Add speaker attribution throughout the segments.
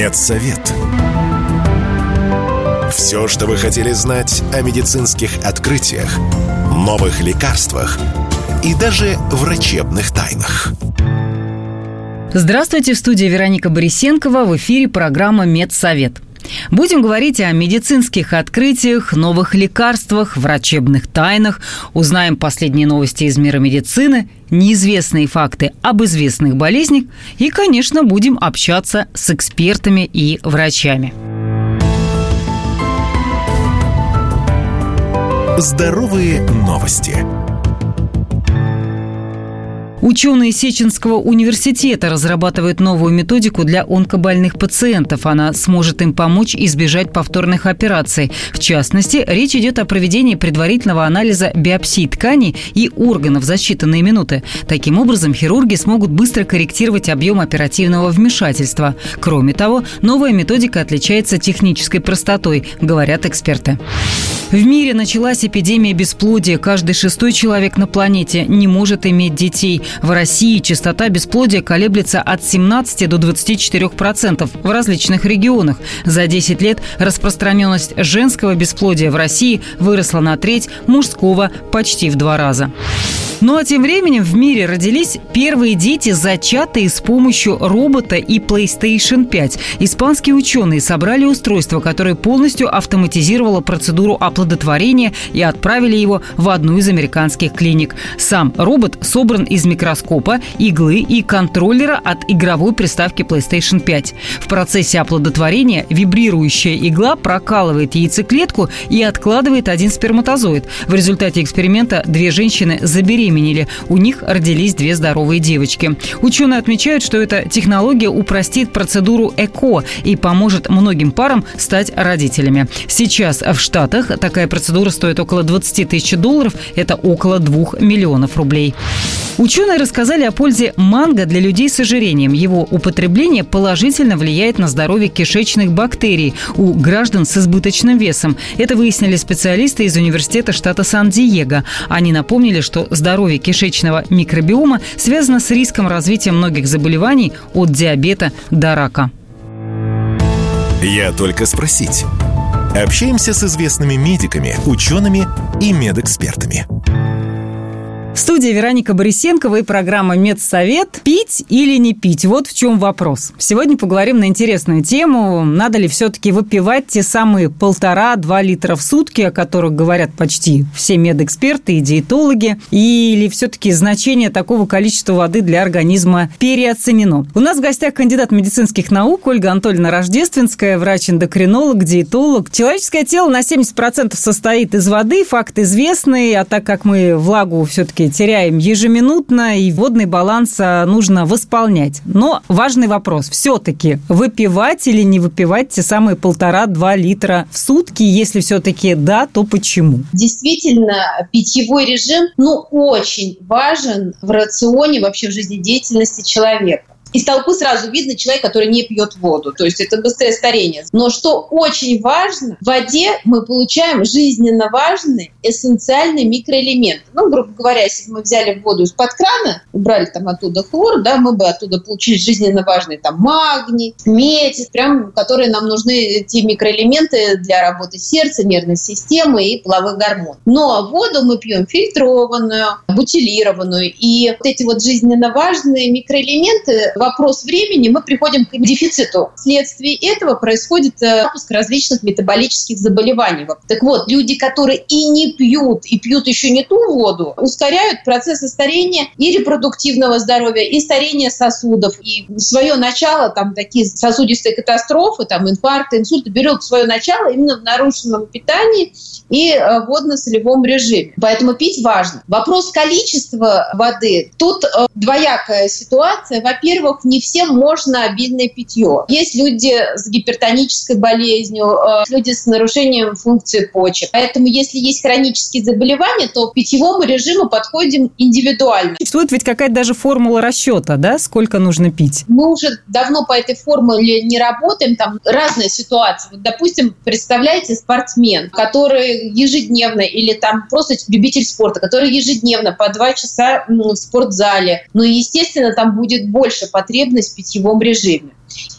Speaker 1: Медсовет. Все, что вы хотели знать о медицинских открытиях, новых лекарствах и даже врачебных тайнах.
Speaker 2: Здравствуйте, в студии Вероника Борисенкова. В эфире программа «Медсовет». Будем говорить о медицинских открытиях, новых лекарствах, врачебных тайнах, узнаем последние новости из мира медицины, неизвестные факты об известных болезнях и, конечно, будем общаться с экспертами и врачами.
Speaker 1: Здоровые новости.
Speaker 2: Ученые Сеченского университета разрабатывают новую методику для онкобольных пациентов. Она сможет им помочь избежать повторных операций. В частности, речь идет о проведении предварительного анализа биопсий тканей и органов за считанные минуты. Таким образом, хирурги смогут быстро корректировать объем оперативного вмешательства. Кроме того, новая методика отличается технической простотой, говорят эксперты. В мире началась эпидемия бесплодия. Каждый шестой человек на планете не может иметь детей. В России частота бесплодия колеблется от 17 до 24 процентов в различных регионах. За 10 лет распространенность женского бесплодия в России выросла на треть, мужского почти в два раза. Ну а тем временем в мире родились первые дети, зачатые с помощью робота и PlayStation 5. Испанские ученые собрали устройство, которое полностью автоматизировало процедуру оплодотворения и отправили его в одну из американских клиник. Сам робот собран из микроскопа, иглы и контроллера от игровой приставки PlayStation 5. В процессе оплодотворения вибрирующая игла прокалывает яйцеклетку и откладывает один сперматозоид. В результате эксперимента две женщины забеременели. У них родились две здоровые девочки. Ученые отмечают, что эта технология упростит процедуру ЭКО и поможет многим парам стать родителями. Сейчас в Штатах такая процедура стоит около 20 тысяч долларов. Это около 2 миллионов рублей. Ученые рассказали о пользе манго для людей с ожирением. Его употребление положительно влияет на здоровье кишечных бактерий у граждан с избыточным весом. Это выяснили специалисты из Университета штата Сан-Диего. Они напомнили, что здоровье кишечного микробиома связано с риском развития многих заболеваний от диабета до рака.
Speaker 1: Я только спросить. Общаемся с известными медиками, учеными и медэкспертами.
Speaker 2: В студии Вероника Борисенкова и программа «Медсовет». Пить или не пить? Вот в чем вопрос. Сегодня поговорим на интересную тему. Надо ли все-таки выпивать те самые полтора-два литра в сутки, о которых говорят почти все медэксперты и диетологи? Или все-таки значение такого количества воды для организма переоценено? У нас в гостях кандидат медицинских наук Ольга Анатольевна Рождественская, врач-эндокринолог, диетолог. Человеческое тело на 70% состоит из воды, факт известный, а так как мы влагу все-таки все теряем ежеминутно, и водный баланс а, нужно восполнять. Но важный вопрос. Все-таки выпивать или не выпивать те самые полтора-два литра в сутки? Если все-таки да, то почему?
Speaker 3: Действительно, питьевой режим, ну, очень важен в рационе, вообще в жизнедеятельности человека. Из толпы сразу видно человек, который не пьет воду. То есть это быстрое старение. Но что очень важно, в воде мы получаем жизненно важные эссенциальные микроэлементы. Ну, грубо говоря, если бы мы взяли воду из-под крана, убрали там оттуда хлор, да, мы бы оттуда получили жизненно важные там магний, медь, прям, которые нам нужны, эти микроэлементы для работы сердца, нервной системы и половых гормонов. Но воду мы пьем фильтрованную, бутилированную. И вот эти вот жизненно важные микроэлементы вопрос времени мы приходим к дефициту. Вследствие этого происходит э, запуск различных метаболических заболеваний. Так вот, люди, которые и не пьют, и пьют еще не ту воду, ускоряют процессы старения и репродуктивного здоровья, и старения сосудов. И свое начало, там такие сосудистые катастрофы, там инфаркты, инсульты, берет свое начало именно в нарушенном питании и э, водно-солевом режиме. Поэтому пить важно. Вопрос количества воды. Тут э, двоякая ситуация. Во-первых, не всем можно обильное питье. Есть люди с гипертонической болезнью, э, люди с нарушением функции почек. Поэтому если есть хронические заболевания, то к питьевому режиму подходим индивидуально.
Speaker 2: Существует ведь какая-то даже формула расчета, да, сколько нужно пить?
Speaker 3: Мы уже давно по этой формуле не работаем, там разные ситуации. Вот, допустим, представляете спортсмен, который ежедневно или там просто любитель спорта, который ежедневно по два часа в спортзале, ну, естественно, там будет больше по потребность в питьевом режиме.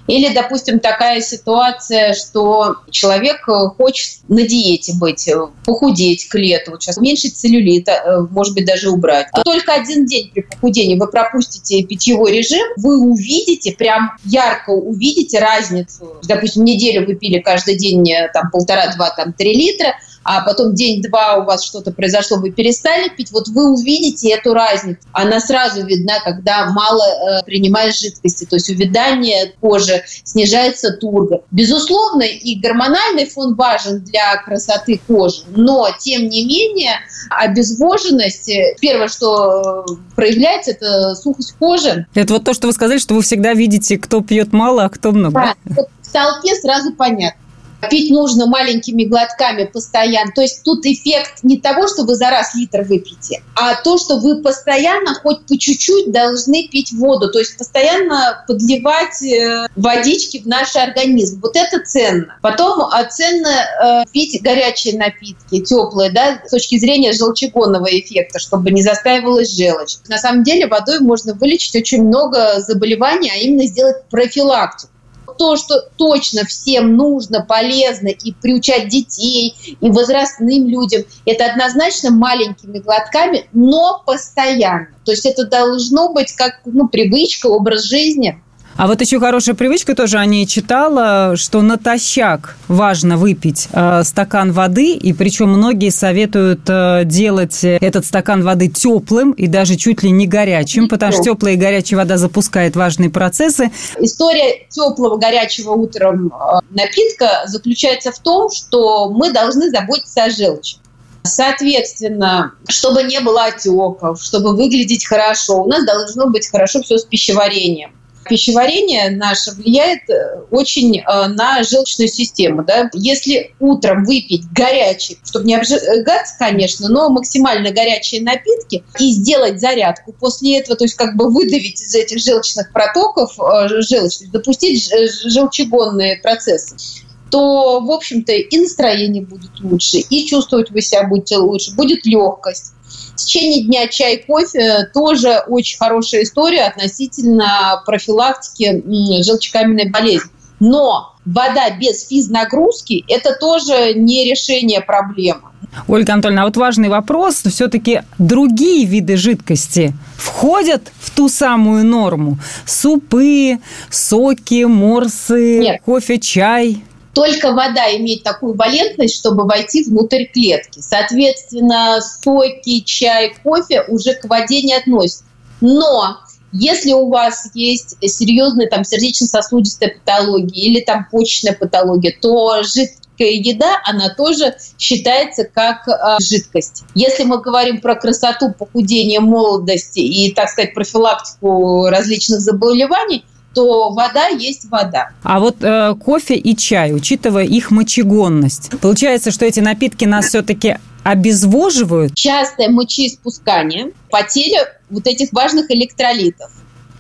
Speaker 3: Или, допустим, такая ситуация, что человек э, хочет на диете быть, э, похудеть к лету, сейчас уменьшить целлюлит, э, может быть, даже убрать. Только один день при похудении вы пропустите питьевой режим, вы увидите, прям ярко увидите разницу. Допустим, неделю вы пили каждый день там полтора, два, там три литра – а потом день-два у вас что-то произошло, вы перестали пить, вот вы увидите эту разницу. Она сразу видна, когда мало э, принимаешь жидкости, то есть увядание кожи, снижается тургор. Безусловно, и гормональный фон важен для красоты кожи, но, тем не менее, обезвоженность, э, первое, что э, проявляется, это сухость кожи.
Speaker 2: Это вот то, что вы сказали, что вы всегда видите, кто пьет мало, а кто много.
Speaker 3: Да, в толпе сразу понятно. Пить нужно маленькими глотками постоянно. То есть тут эффект не того, что вы за раз литр выпьете, а то, что вы постоянно, хоть по чуть-чуть, должны пить воду. То есть постоянно подливать э, водички в наш организм. Вот это ценно. Потом а, ценно э, пить горячие напитки, теплые, да, с точки зрения желчегонного эффекта, чтобы не застаивалась желчь. На самом деле водой можно вылечить очень много заболеваний, а именно сделать профилактику то, что точно всем нужно, полезно и приучать детей, и возрастным людям, это однозначно маленькими глотками, но постоянно. То есть это должно быть как ну, привычка, образ жизни.
Speaker 2: А вот еще хорошая привычка тоже о ней читала, что натощак важно выпить э, стакан воды, и причем многие советуют э, делать этот стакан воды теплым и даже чуть ли не горячим, потому что теплая и горячая вода запускает важные процессы.
Speaker 3: История теплого горячего утром э, напитка заключается в том, что мы должны заботиться о желчи. Соответственно, чтобы не было отеков, чтобы выглядеть хорошо, у нас должно быть хорошо все с пищеварением пищеварение наше влияет э, очень э, на желчную систему. Да? Если утром выпить горячий, чтобы не обжигаться, конечно, но максимально горячие напитки и сделать зарядку после этого, то есть как бы выдавить из этих желчных протоков э, желчь, допустить желчегонные процессы, то, в общем-то, и настроение будет лучше, и чувствовать вы себя будете лучше, будет легкость. В течение дня чай, кофе тоже очень хорошая история относительно профилактики желчекаменной болезни. Но вода без физнагрузки – это тоже не решение проблемы.
Speaker 2: Ольга Анатольевна, а вот важный вопрос. Все-таки другие виды жидкости входят в ту самую норму? Супы, соки, морсы, Нет. кофе, чай?
Speaker 3: Только вода имеет такую валентность, чтобы войти внутрь клетки. Соответственно, соки, чай, кофе уже к воде не относятся. Но если у вас есть серьезная там сердечно-сосудистая патология или там почечная патология, то жидкая еда, она тоже считается как э, жидкость. Если мы говорим про красоту, похудение, молодости и, так сказать, профилактику различных заболеваний, то вода есть вода.
Speaker 2: А вот э, кофе и чай, учитывая их мочегонность, получается, что эти напитки нас все-таки обезвоживают?
Speaker 3: Частое мочеиспускание, потеря вот этих важных электролитов.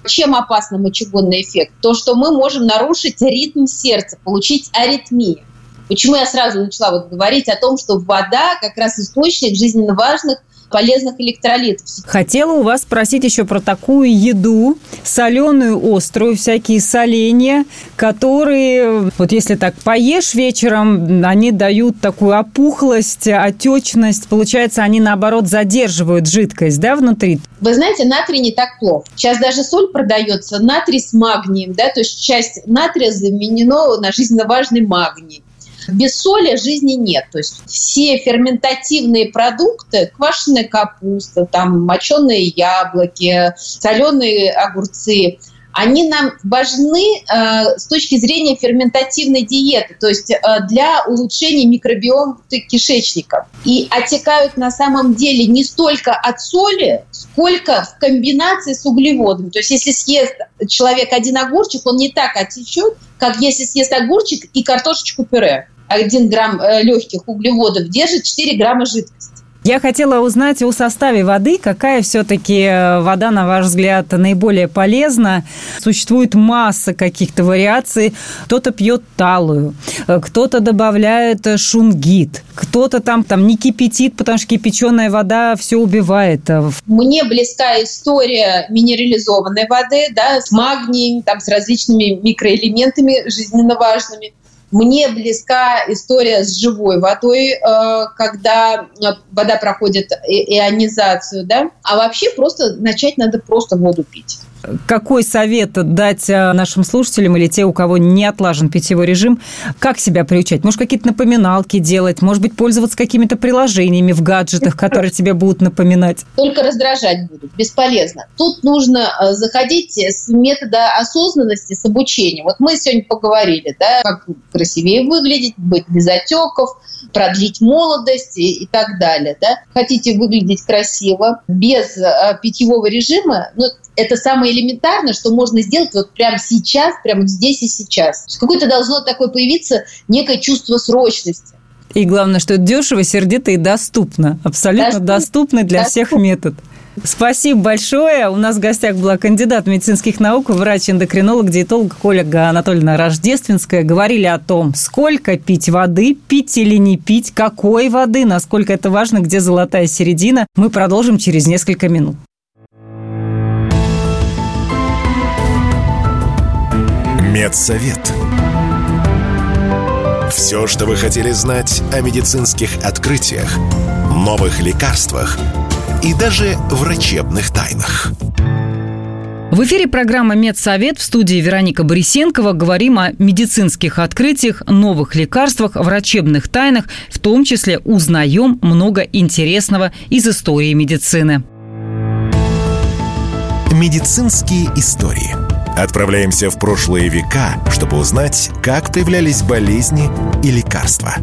Speaker 3: Чем опасно мочегонный эффект? То, что мы можем нарушить ритм сердца, получить аритмию. Почему я сразу начала вот говорить о том, что вода как раз источник жизненно важных полезных электролитов.
Speaker 2: Хотела у вас спросить еще про такую еду, соленую, острую, всякие соленья, которые, вот если так поешь вечером, они дают такую опухлость, отечность. Получается, они, наоборот, задерживают жидкость, да, внутри?
Speaker 3: Вы знаете, натрий не так плохо. Сейчас даже соль продается, натрий с магнием, да, то есть часть натрия заменено на жизненно важный магний. Без соли жизни нет. То есть все ферментативные продукты, квашеная капуста, там моченые яблоки, соленые огурцы, они нам важны э, с точки зрения ферментативной диеты, то есть э, для улучшения микробиома кишечника. И отекают на самом деле не столько от соли, сколько в комбинации с углеводами. То есть если съест человек один огурчик, он не так отечет, как если съест огурчик и картошечку пюре. 1 грамм э, легких углеводов держит 4 грамма жидкости.
Speaker 2: Я хотела узнать о составе воды, какая все-таки э, вода, на ваш взгляд, наиболее полезна. Существует масса каких-то вариаций. Кто-то пьет талую, э, кто-то добавляет шунгит, кто-то там, там не кипятит, потому что кипяченая вода все убивает.
Speaker 3: Мне близка история минерализованной воды, да, с магнием, там, с различными микроэлементами жизненно важными. Мне близка история с живой водой, э, когда э, вода проходит ионизацию, да. А вообще просто начать надо просто воду пить.
Speaker 2: Какой совет дать э, нашим слушателям или те, у кого не отлажен питьевой режим, как себя приучать? Может, какие-то напоминалки делать, может быть, пользоваться какими-то приложениями в гаджетах, которые тебе будут напоминать?
Speaker 3: Только раздражать будут, бесполезно. Тут нужно э, заходить с метода осознанности, с обучением. Вот мы сегодня поговорили, да, как красивее выглядеть, быть без отеков, продлить молодость и, и так далее. Да? Хотите выглядеть красиво, без э, питьевого режима, ну, это самое элементарное, что можно сделать вот прямо сейчас, прямо здесь и сейчас. Какое-то должно такое появиться некое чувство срочности.
Speaker 2: И главное, что это дешево, сердито и доступно. Абсолютно доступно, доступно для доступно. всех метод. Спасибо большое. У нас в гостях была кандидат медицинских наук, врач-эндокринолог, диетолог Ольга Анатольевна Рождественская. Говорили о том, сколько пить воды, пить или не пить, какой воды, насколько это важно, где золотая середина. Мы продолжим через несколько минут.
Speaker 1: Медсовет. Все, что вы хотели знать о медицинских открытиях, новых лекарствах и даже врачебных тайнах.
Speaker 2: В эфире программа «Медсовет» в студии Вероника Борисенкова. Говорим о медицинских открытиях, новых лекарствах, врачебных тайнах. В том числе узнаем много интересного из истории медицины.
Speaker 1: Медицинские истории – Отправляемся в прошлые века, чтобы узнать, как появлялись болезни и лекарства.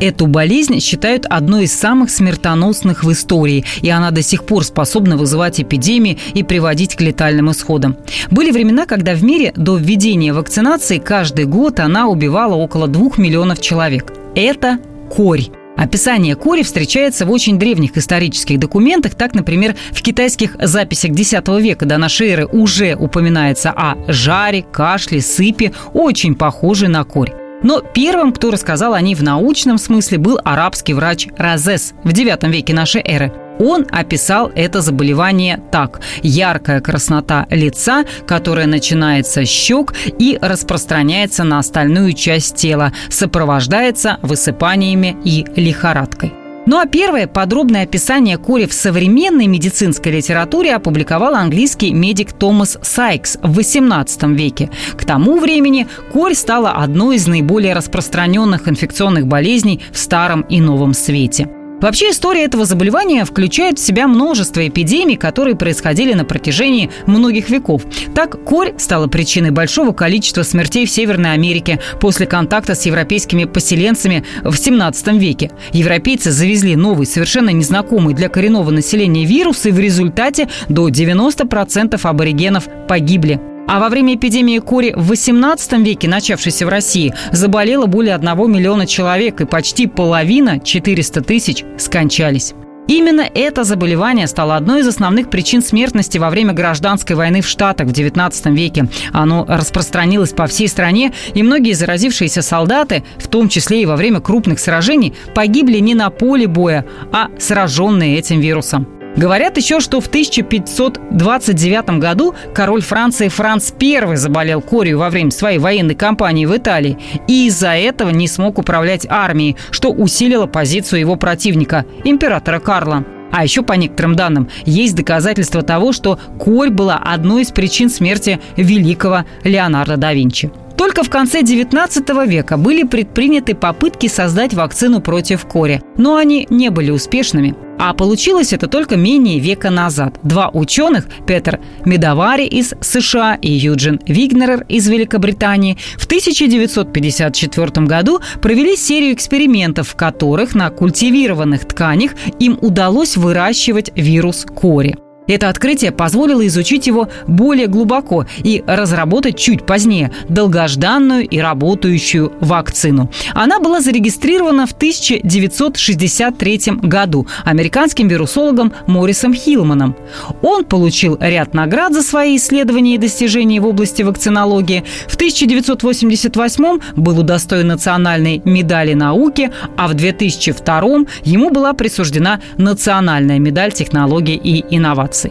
Speaker 2: Эту болезнь считают одной из самых смертоносных в истории, и она до сих пор способна вызывать эпидемии и приводить к летальным исходам. Были времена, когда в мире до введения вакцинации каждый год она убивала около двух миллионов человек. Это корь. Описание кори встречается в очень древних исторических документах. Так, например, в китайских записях X века до нашей эры уже упоминается о жаре, кашле, сыпи, очень похожей на корь. Но первым, кто рассказал о ней в научном смысле, был арабский врач Разес в IX веке нашей эры. Он описал это заболевание так. Яркая краснота лица, которая начинается с щек и распространяется на остальную часть тела, сопровождается высыпаниями и лихорадкой. Ну а первое подробное описание кори в современной медицинской литературе опубликовал английский медик Томас Сайкс в XVIII веке. К тому времени корь стала одной из наиболее распространенных инфекционных болезней в Старом и Новом Свете. Вообще история этого заболевания включает в себя множество эпидемий, которые происходили на протяжении многих веков. Так, корь стала причиной большого количества смертей в Северной Америке после контакта с европейскими поселенцами в 17 веке. Европейцы завезли новый, совершенно незнакомый для коренного населения вирус, и в результате до 90% аборигенов погибли. А во время эпидемии кори в XVIII веке, начавшейся в России, заболело более 1 миллиона человек, и почти половина, 400 тысяч, скончались. Именно это заболевание стало одной из основных причин смертности во время гражданской войны в Штатах в XIX веке. Оно распространилось по всей стране, и многие заразившиеся солдаты, в том числе и во время крупных сражений, погибли не на поле боя, а сраженные этим вирусом. Говорят еще, что в 1529 году король Франции Франц I заболел корью во время своей военной кампании в Италии и из-за этого не смог управлять армией, что усилило позицию его противника, императора Карла. А еще, по некоторым данным, есть доказательства того, что корь была одной из причин смерти великого Леонардо да Винчи. Только в конце 19 века были предприняты попытки создать вакцину против кори, но они не были успешными. А получилось это только менее века назад. Два ученых, Петр Медовари из США и Юджин Вигнерер из Великобритании, в 1954 году провели серию экспериментов, в которых на культивированных тканях им удалось выращивать вирус кори. Это открытие позволило изучить его более глубоко и разработать чуть позднее долгожданную и работающую вакцину. Она была зарегистрирована в 1963 году американским вирусологом Моррисом Хилманом. Он получил ряд наград за свои исследования и достижения в области вакцинологии. В 1988 был удостоен национальной медали науки, а в 2002 ему была присуждена национальная медаль технологий и инноваций.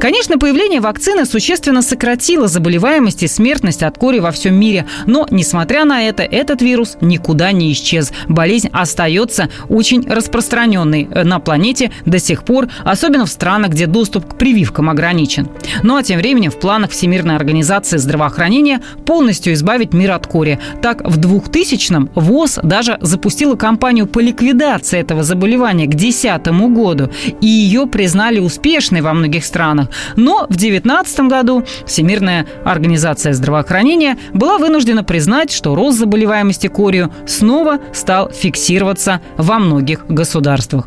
Speaker 2: Конечно, появление вакцины существенно сократило заболеваемость и смертность от кори во всем мире, но, несмотря на это, этот вирус никуда не исчез. Болезнь остается очень распространенной на планете до сих пор, особенно в странах, где доступ к прививкам ограничен. Ну а тем временем в планах Всемирной организации здравоохранения полностью избавить мир от кори. Так, в 2000-м ВОЗ даже запустила кампанию по ликвидации этого заболевания к 2010 году, и ее признали успешной во многих странах. Но в 2019 году Всемирная организация здравоохранения была вынуждена признать, что рост заболеваемости корью снова стал фиксироваться во многих государствах.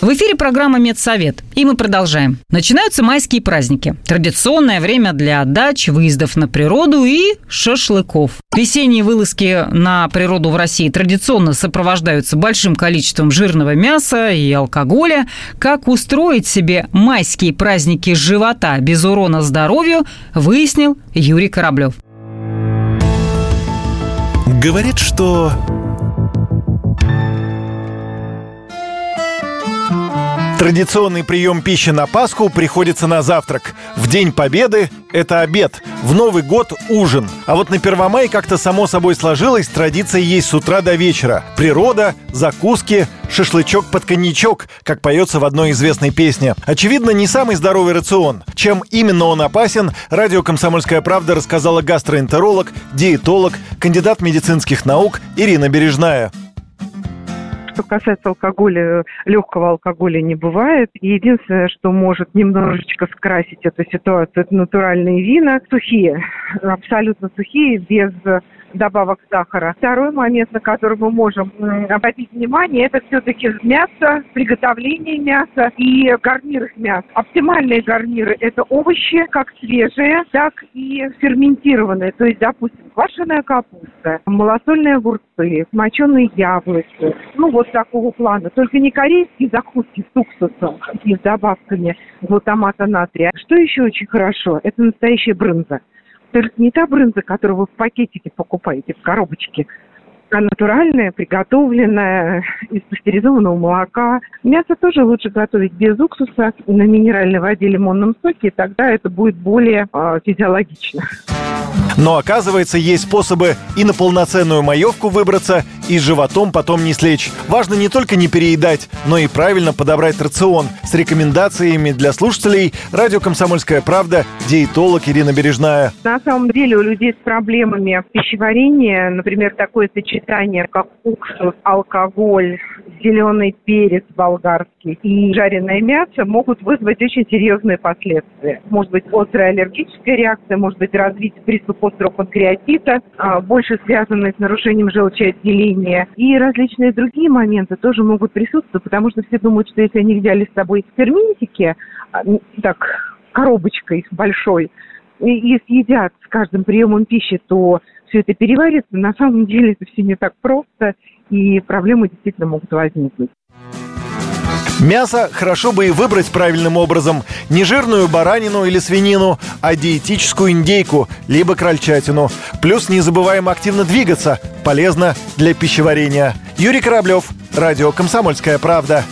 Speaker 2: В эфире программа «Медсовет», и мы продолжаем. Начинаются майские праздники. Традиционное время для дач, выездов на природу и шашлыков. Весенние вылазки на природу в России традиционно сопровождаются большим количеством жирного мяса и алкоголя. Как устроить себе майские праздники живота без урона здоровью, выяснил Юрий Кораблев.
Speaker 1: Говорят, что
Speaker 4: Традиционный прием пищи на Пасху приходится на завтрак. В День Победы – это обед. В Новый год – ужин. А вот на Первомай как-то само собой сложилась традиция есть с утра до вечера. Природа, закуски, шашлычок под коньячок, как поется в одной известной песне. Очевидно, не самый здоровый рацион. Чем именно он опасен, радио «Комсомольская правда» рассказала гастроэнтеролог, диетолог, кандидат медицинских наук Ирина Бережная
Speaker 5: что касается алкоголя, легкого алкоголя не бывает. единственное, что может немножечко скрасить эту ситуацию, это натуральные вина. Сухие, абсолютно сухие, без добавок сахара. Второй момент, на который мы можем обратить внимание, это все-таки мясо, приготовление мяса и гарниры с мяса. Оптимальные гарниры – это овощи, как свежие, так и ферментированные. То есть, допустим, квашеная капуста, малосольные огурцы, моченые яблоки. Ну, вот такого плана. Только не корейские закуски с уксусом и с добавками глутамата натрия. Что еще очень хорошо? Это настоящая брынза. Только не та брынза, которую вы в пакетике покупаете, в коробочке, а натуральная, приготовленная из пастеризованного молока. Мясо тоже лучше готовить без уксуса на минеральной воде, лимонном соке, и тогда это будет более э, физиологично.
Speaker 4: Но оказывается, есть способы и на полноценную маевку выбраться, и с животом потом не слечь. Важно не только не переедать, но и правильно подобрать рацион. С рекомендациями для слушателей радио «Комсомольская правда» диетолог Ирина Бережная.
Speaker 5: На самом деле у людей с проблемами пищеварения, например, такое сочетание, как уксус, алкоголь, зеленый перец болгарский и жареное мясо могут вызвать очень серьезные последствия. Может быть острая аллергическая реакция, может быть развитие приступ острого панкреатита, а, больше связанный с нарушением желчеотделения. И различные другие моменты тоже могут присутствовать, потому что все думают, что если они взяли с собой ферментики, а, так, коробочкой большой, и съедят с каждым приемом пищи, то все это переварится. На самом деле это все не так просто, и проблемы действительно могут возникнуть.
Speaker 4: Мясо хорошо бы и выбрать правильным образом. Не жирную баранину или свинину, а диетическую индейку, либо крольчатину. Плюс не забываем активно двигаться. Полезно для пищеварения. Юрий Кораблев, Радио «Комсомольская правда».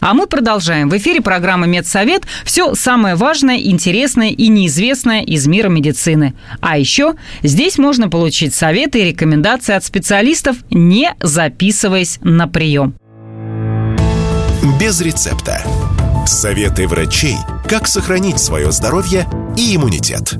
Speaker 2: А мы продолжаем. В эфире программы «Медсовет» все самое важное, интересное и неизвестное из мира медицины. А еще здесь можно получить советы и рекомендации от специалистов, не записываясь на прием.
Speaker 1: Без рецепта. Советы врачей, как сохранить свое здоровье и иммунитет.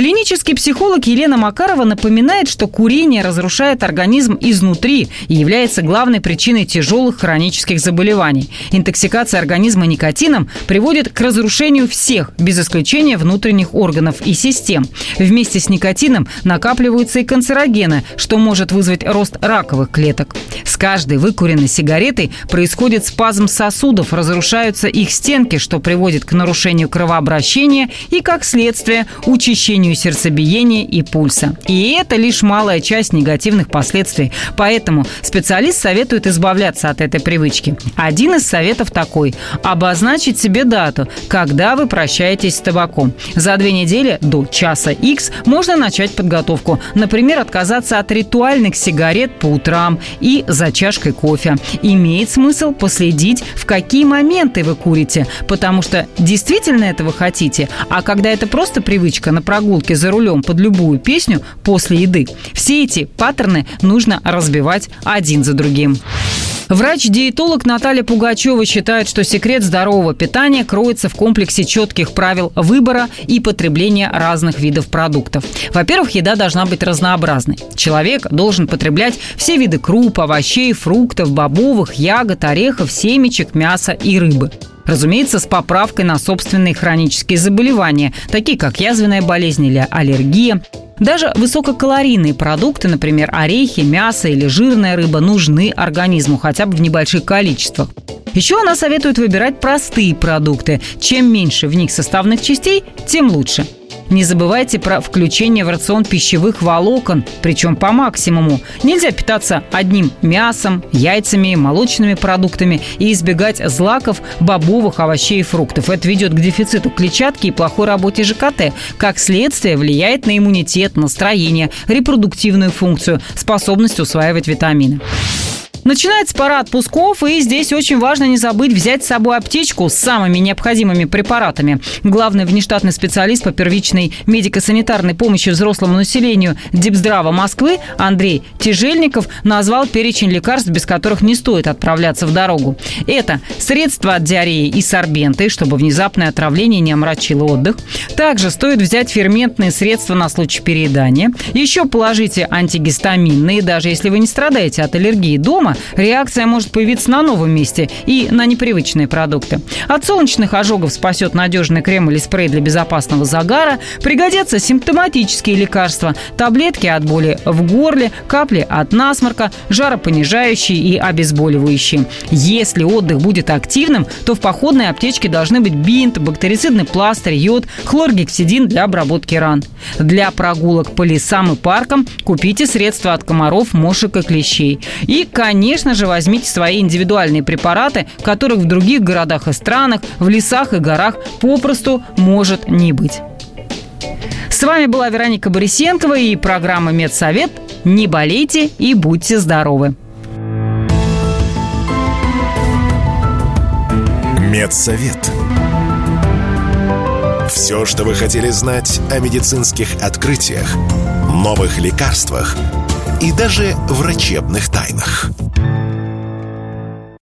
Speaker 2: Клинический психолог Елена Макарова напоминает, что курение разрушает организм изнутри и является главной причиной тяжелых хронических заболеваний. Интоксикация организма никотином приводит к разрушению всех, без исключения внутренних органов и систем. Вместе с никотином накапливаются и канцерогены, что может вызвать рост раковых клеток. С каждой выкуренной сигаретой происходит спазм сосудов, разрушаются их стенки, что приводит к нарушению кровообращения и, как следствие, учащению сердцебиения и пульса. И это лишь малая часть негативных последствий. Поэтому специалист советует избавляться от этой привычки. Один из советов такой – обозначить себе дату, когда вы прощаетесь с табаком. За две недели до часа X можно начать подготовку. Например, отказаться от ритуальных сигарет по утрам и за чашкой кофе. Имеет смысл последить, в какие моменты вы курите, потому что действительно этого хотите, а когда это просто привычка на прогулке за рулем под любую песню после еды, все эти паттерны нужно разбивать один за другим. Врач-диетолог Наталья Пугачева считает, что секрет здорового питания кроется в комплексе четких правил выбора и потребления разных видов продуктов. Во-первых, еда должна быть разнообразной. Человек должен потреблять все виды круп, овощей, фруктов, бобовых, ягод, орехов, семечек, мяса и рыбы. Разумеется, с поправкой на собственные хронические заболевания, такие как язвенная болезнь или аллергия. Даже высококалорийные продукты, например, орехи, мясо или жирная рыба, нужны организму хотя бы в небольших количествах. Еще она советует выбирать простые продукты. Чем меньше в них составных частей, тем лучше – не забывайте про включение в рацион пищевых волокон, причем по максимуму. Нельзя питаться одним мясом, яйцами, молочными продуктами и избегать злаков, бобовых, овощей и фруктов. Это ведет к дефициту клетчатки и плохой работе ЖКТ. Как следствие, влияет на иммунитет, настроение, репродуктивную функцию, способность усваивать витамины. Начинается пора отпусков, и здесь очень важно не забыть взять с собой аптечку с самыми необходимыми препаратами. Главный внештатный специалист по первичной медико-санитарной помощи взрослому населению Дипздрава Москвы Андрей Тяжельников назвал перечень лекарств, без которых не стоит отправляться в дорогу. Это средства от диареи и сорбенты, чтобы внезапное отравление не омрачило отдых. Также стоит взять ферментные средства на случай переедания. Еще положите антигистаминные, даже если вы не страдаете от аллергии дома, дома, реакция может появиться на новом месте и на непривычные продукты. От солнечных ожогов спасет надежный крем или спрей для безопасного загара. Пригодятся симптоматические лекарства, таблетки от боли в горле, капли от насморка, жаропонижающие и обезболивающие. Если отдых будет активным, то в походной аптечке должны быть бинт, бактерицидный пластырь, йод, хлоргексидин для обработки ран. Для прогулок по лесам и паркам купите средства от комаров, мошек и клещей. И, конечно, конечно же, возьмите свои индивидуальные препараты, которых в других городах и странах, в лесах и горах попросту может не быть. С вами была Вероника Борисенкова и программа «Медсовет». Не болейте и будьте здоровы!
Speaker 1: Медсовет. Все, что вы хотели знать о медицинских открытиях, новых лекарствах – и даже врачебных тайнах.